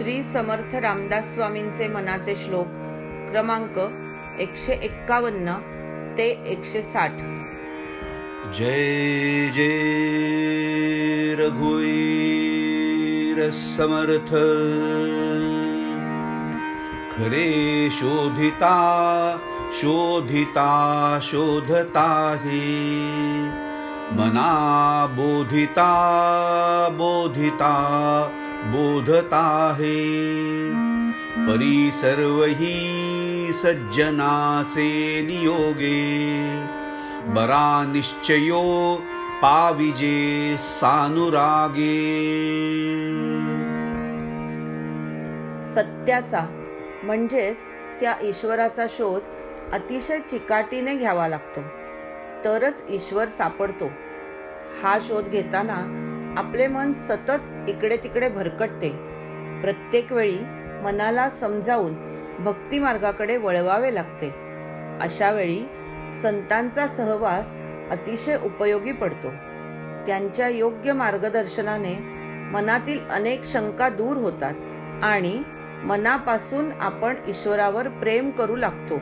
श्री समर्थ रामदास स्वामींचे मनाचे श्लोक क्रमांक एकशे एक्कावन्न ते एकशे साठ. जय जय रघुवीर समर्थ. खरे शोधिता शोधिता शोधता हे. मना बोधिता बोधिता बोधता हे परी सर्वही सज्जनाचे नियोगे। बरा निश्चयो पाविजे सानुरागे। सत्याचा म्हणजेच त्या ईश्वराचा शोध अतिशय चिकाटीने घ्यावा लागतो. तरच ईश्वर सापडतो. हा शोध घेताना आपले मन सतत इकडे तिकडे भरकटते. प्रत्येक वेळी मनाला समजावून भक्ती मार्गाकडे वळवावे लागते. अशा वेळी संतांचा सहवास अतिशय उपयोगी पडतो. त्यांच्या योग्य मार्गदर्शनाने मनातील अनेक शंका दूर होतात आणि मनापासून आपण ईश्वरावर प्रेम करू लागतो.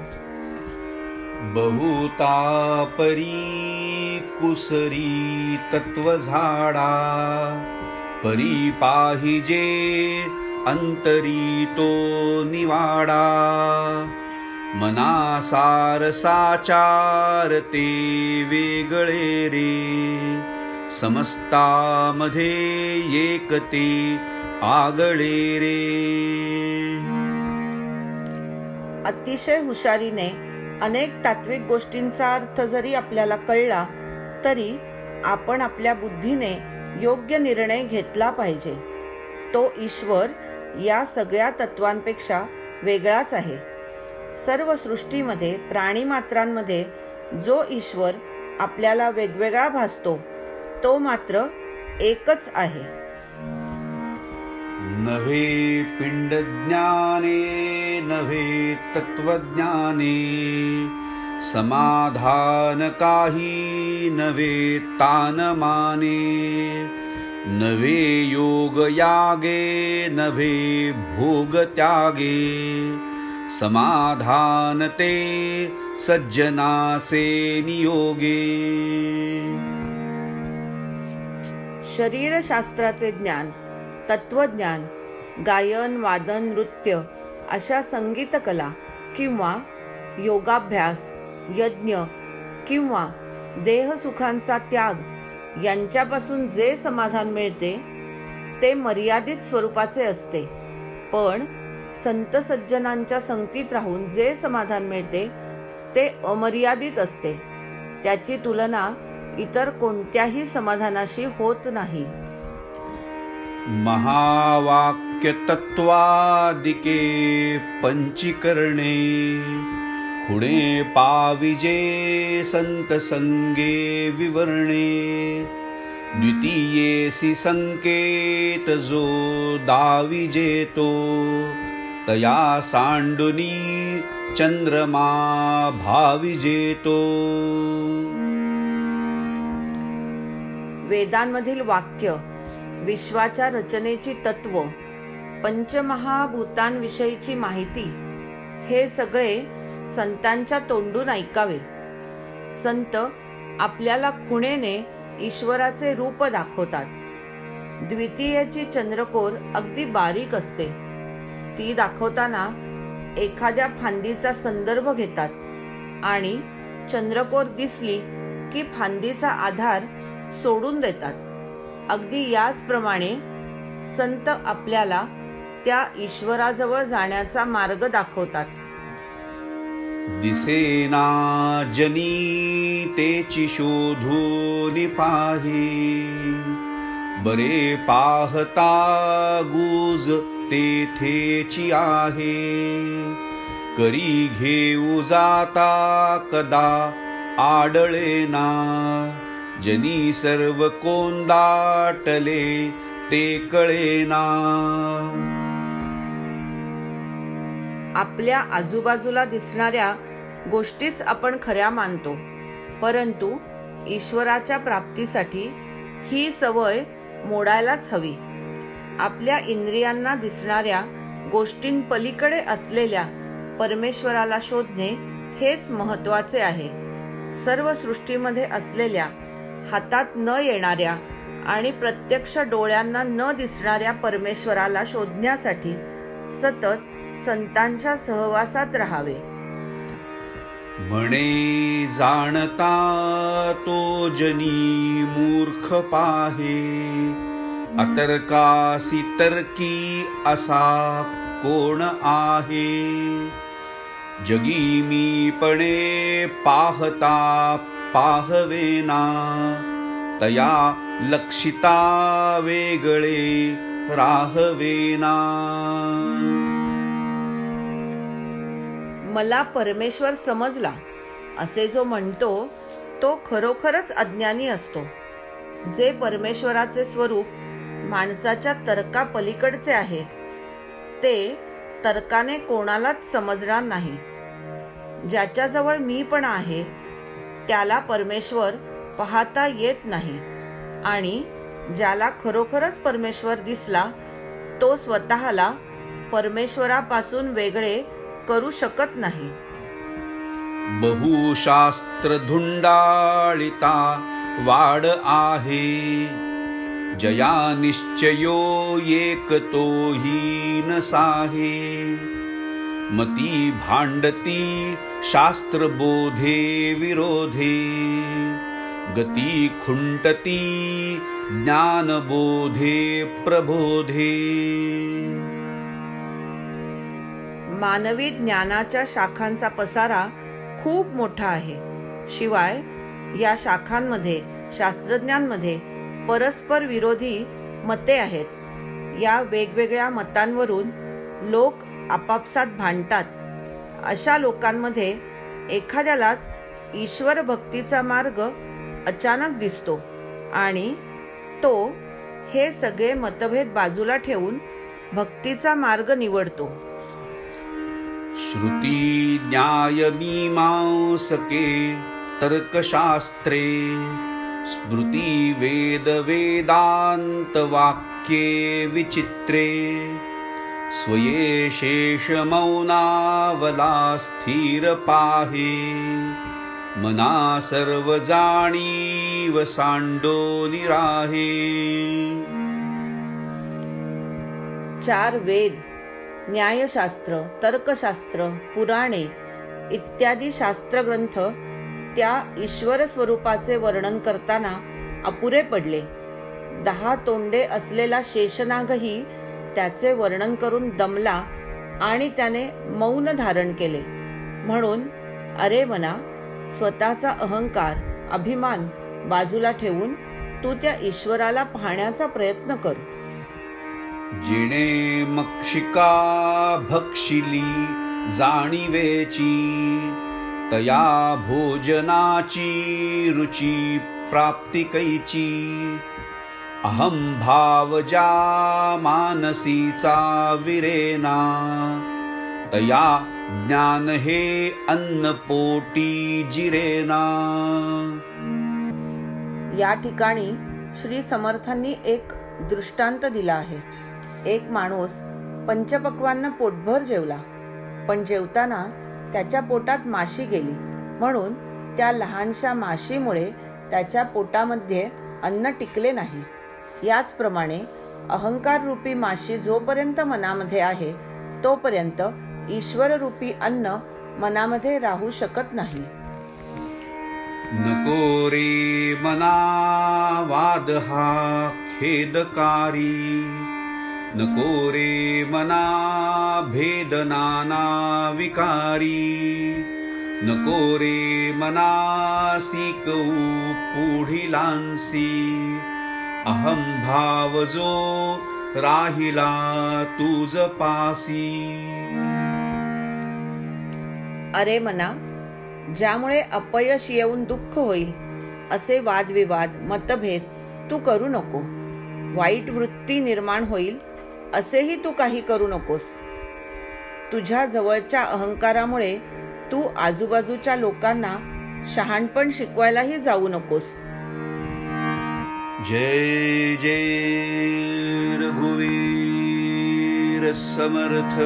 बहुता परी कुसरी तत्व झाडा परी पाहिजे अंतरी तो निवाडा. मनासार साचार ते वेगळे रे समस्तामध्ये एकते आगळे रे. अतिशय हुशारीने अनेक तात्विक गोष्टींचा अर्थ जरी आपल्याला कळला तरी आपण आपल्या बुद्धीने योग्य निर्णय घेतला पाहिजे. तो ईश्वर या सगळ्या तत्वांपेक्षा वेगळाच आहे. सर्व सृष्टीमध्ये प्राणी मात्रांमध्ये जो ईश्वर आपल्याला वेगवेगळा भासतो तो मात्र एकच आहे. नव्हे पिंडज्ञाने नव्हे तत्वज्ञाने समाधानकाही न वेत्तानमाने न वे योगयागे न वे भोगत्यागे समाधानते सज्जनासे नियोगे। शरीरशास्त्राचे ज्ञान तत्वज्ञान गायन वादन नृत्य अशा संगीतकला किंवा योगाभ्यास यज्ञ किंवा देहसुखांचा त्याग यांच्यापासून जे समाधान मिळते ते मर्यादित स्वरूपाचे असते. पण संत सज्जनांच्या संगतीत राहून जे समाधान मिळते ते अमर्यादित असते. त्याची तुलना इतर कोणत्याही समाधानाशी होत नाही. महावाक्यतत्वादिके पञ्चीकरणे खुणे पाविजे सन्तसङ्गे विवरणे. द्वितीयेसी संकेत जो दाविजेतो. तया सांडुनी चंद्रमा भाविजेतो. वेदांमधील वाक्य विश्वाच्या रचनेची तत्व पंचमहाभूतांविषयीची माहिती हे सगळे संतांच्या तोंडून ऐकावे. संत आपल्याला खुणेने ईश्वराचे रूप दाखवतात. द्वितीयची चंद्रकोर अगदी बारीक असते. ती दाखवताना एखाद्या फांदीचा संदर्भ घेतात आणि चंद्रकोर दिसली की फांदीचा आधार सोडून देतात. अगदी याचप्रमाणे संत आपल्याला त्या ईश्वराजवळ जाण्याचा मार्ग दाखवतात. जनी शोधून पाही बरे पाहता गुज तेथेची आहे। करी घेऊ जाता कदा आडळेना। जनी सर्व कोंदाटले ते कळेना आपल्या आजूबाजूला दिसणाऱ्या गोष्टीच आपण खऱ्या मानतो. परंतु ईश्वराच्या प्राप्तीसाठी ही सवय मोडायलाच हवी. आपल्या इंद्रियांना दिसणाऱ्या गोष्टींपलीकडे असलेल्या परमेश्वराला शोधणे हेच महत्त्वाचे आहे. सर्व सृष्टीमध्ये असलेल्या हातात न येणाऱ्या आणि प्रत्यक्ष डोळ्यांना न दिसणाऱ्या परमेश्वराला शोधण्यासाठी सतत संतांच्या सहवासात राहावे. म्हणे जाणता तो जनी मूर्ख पाहे. अतर्कासी तर्की असा कोण आहे? जगी मी पणे पाहता पाहवेना. तया लक्षिता वेगळे राहवेना. मला परमेश्वर समजला. असे जो म्हणतो तो खरोखरच अज्ञानी असतो. जे परमेश्वराचे स्वरूप माणसाच्या तर्कापलीकडचे आहे ते तर्काने कोणालाच समजणार नाही. ज्याच्याजवळ मी पण आहे त्याला परमेश्वर पाहता येत नाही. आणि ज्याला खरोखरच परमेश्वर दिसला तो स्वतःला परमेश्वरापासून वेगळे करू शकत नाही. बहुशास्त्र धुंडाळिता वाड आहे. जया निश्चयो एक तोही साहे. मती भांडती शास्त्र बोधे विरोधे. गती खुंटती ज्ञान बोधे प्रबोधे. मानवी ज्ञानाच्या शाखांचा पसारा खूप मोठा आहे. शिवाय या शाखांमध्ये शास्त्रज्ञांमध्ये परस्पर विरोधी मते आहेत. या वेगवेगळ्या मतांवरून लोक आपापसात भांडतात. अशा लोकांमध्ये एखाद्यालाच ईश्वर भक्तीचा मार्ग अचानक दिसतो आणि तो हे सगळे मतभेद बाजूला ठेवून भक्तीचा मार्ग निवडतो. श्रुति न्यायमीमांसके तर्कशास्त्रे स्मृतिवेदवेदान्तवाक्ये विचित्रे स्वये शेषमौनावला स्वयशेषमौनावलास्थिरपाहे मना सर्वजाणीव साण्डो निराहे। चार वेद। न्यायशास्त्र तर्कशास्त्र पुराणे इत्यादी शास्त्रग्रंथ त्या ईश्वर स्वरूपाचे वर्णन करताना अपुरे पडले. दहा तोंडे असलेला शेषनागही त्याचे वर्णन करून दमला आणि त्याने मौन धारण केले. म्हणून अरे मना स्वतःचा अहंकार अभिमान बाजूला ठेवून तू त्या ईश्वराला पाहण्याचा प्रयत्न कर. जिणे मक्षिका भक्षिली जाणीवेची तया भोजनाची रुची प्राप्तिकैची अहं भावजा मानसीचा विरेना तया ज्ञान हे अन्नपोटी जिरेना। या ठिकाणी श्री समर्थांनी एक दृष्टांत दिला आहे. एक माणूस पंचपक्वांना पोटभर जेवला पण जेवताना त्याच्या पोटात माशी गेली. म्हणून त्या लहानशा माशीमुळे त्याच्या पोटामध्ये अन्न टिकले नाही. याचप्रमाणे अहंकार रूपी माशी जोपर्यंत मनामध्ये आहे तोपर्यंत ईश्वर रूपी अन्न मनामध्ये राहू शकत नाही. नको रे मना वाद हा खेदकारी. नको रे मना भेदनाना विकारी। नको रे मना सिकऊ पुढिलांसी। अहम भाव जो राहिला तुझ पासी। अरे मना ज्यामुळे अपयश येऊन दुःख होईल असे वादविवाद मतभेद तू करू नको. वाईट वृत्ती निर्माण होईल असेही तू काही करू नकोस. तुझ्या जवळच्या अहंकारामुळे तू आजूबाजूच्या लोकांना शहाणपण शिकवायलाही जाऊ नकोस. जय जय रघुवीर समर्थ.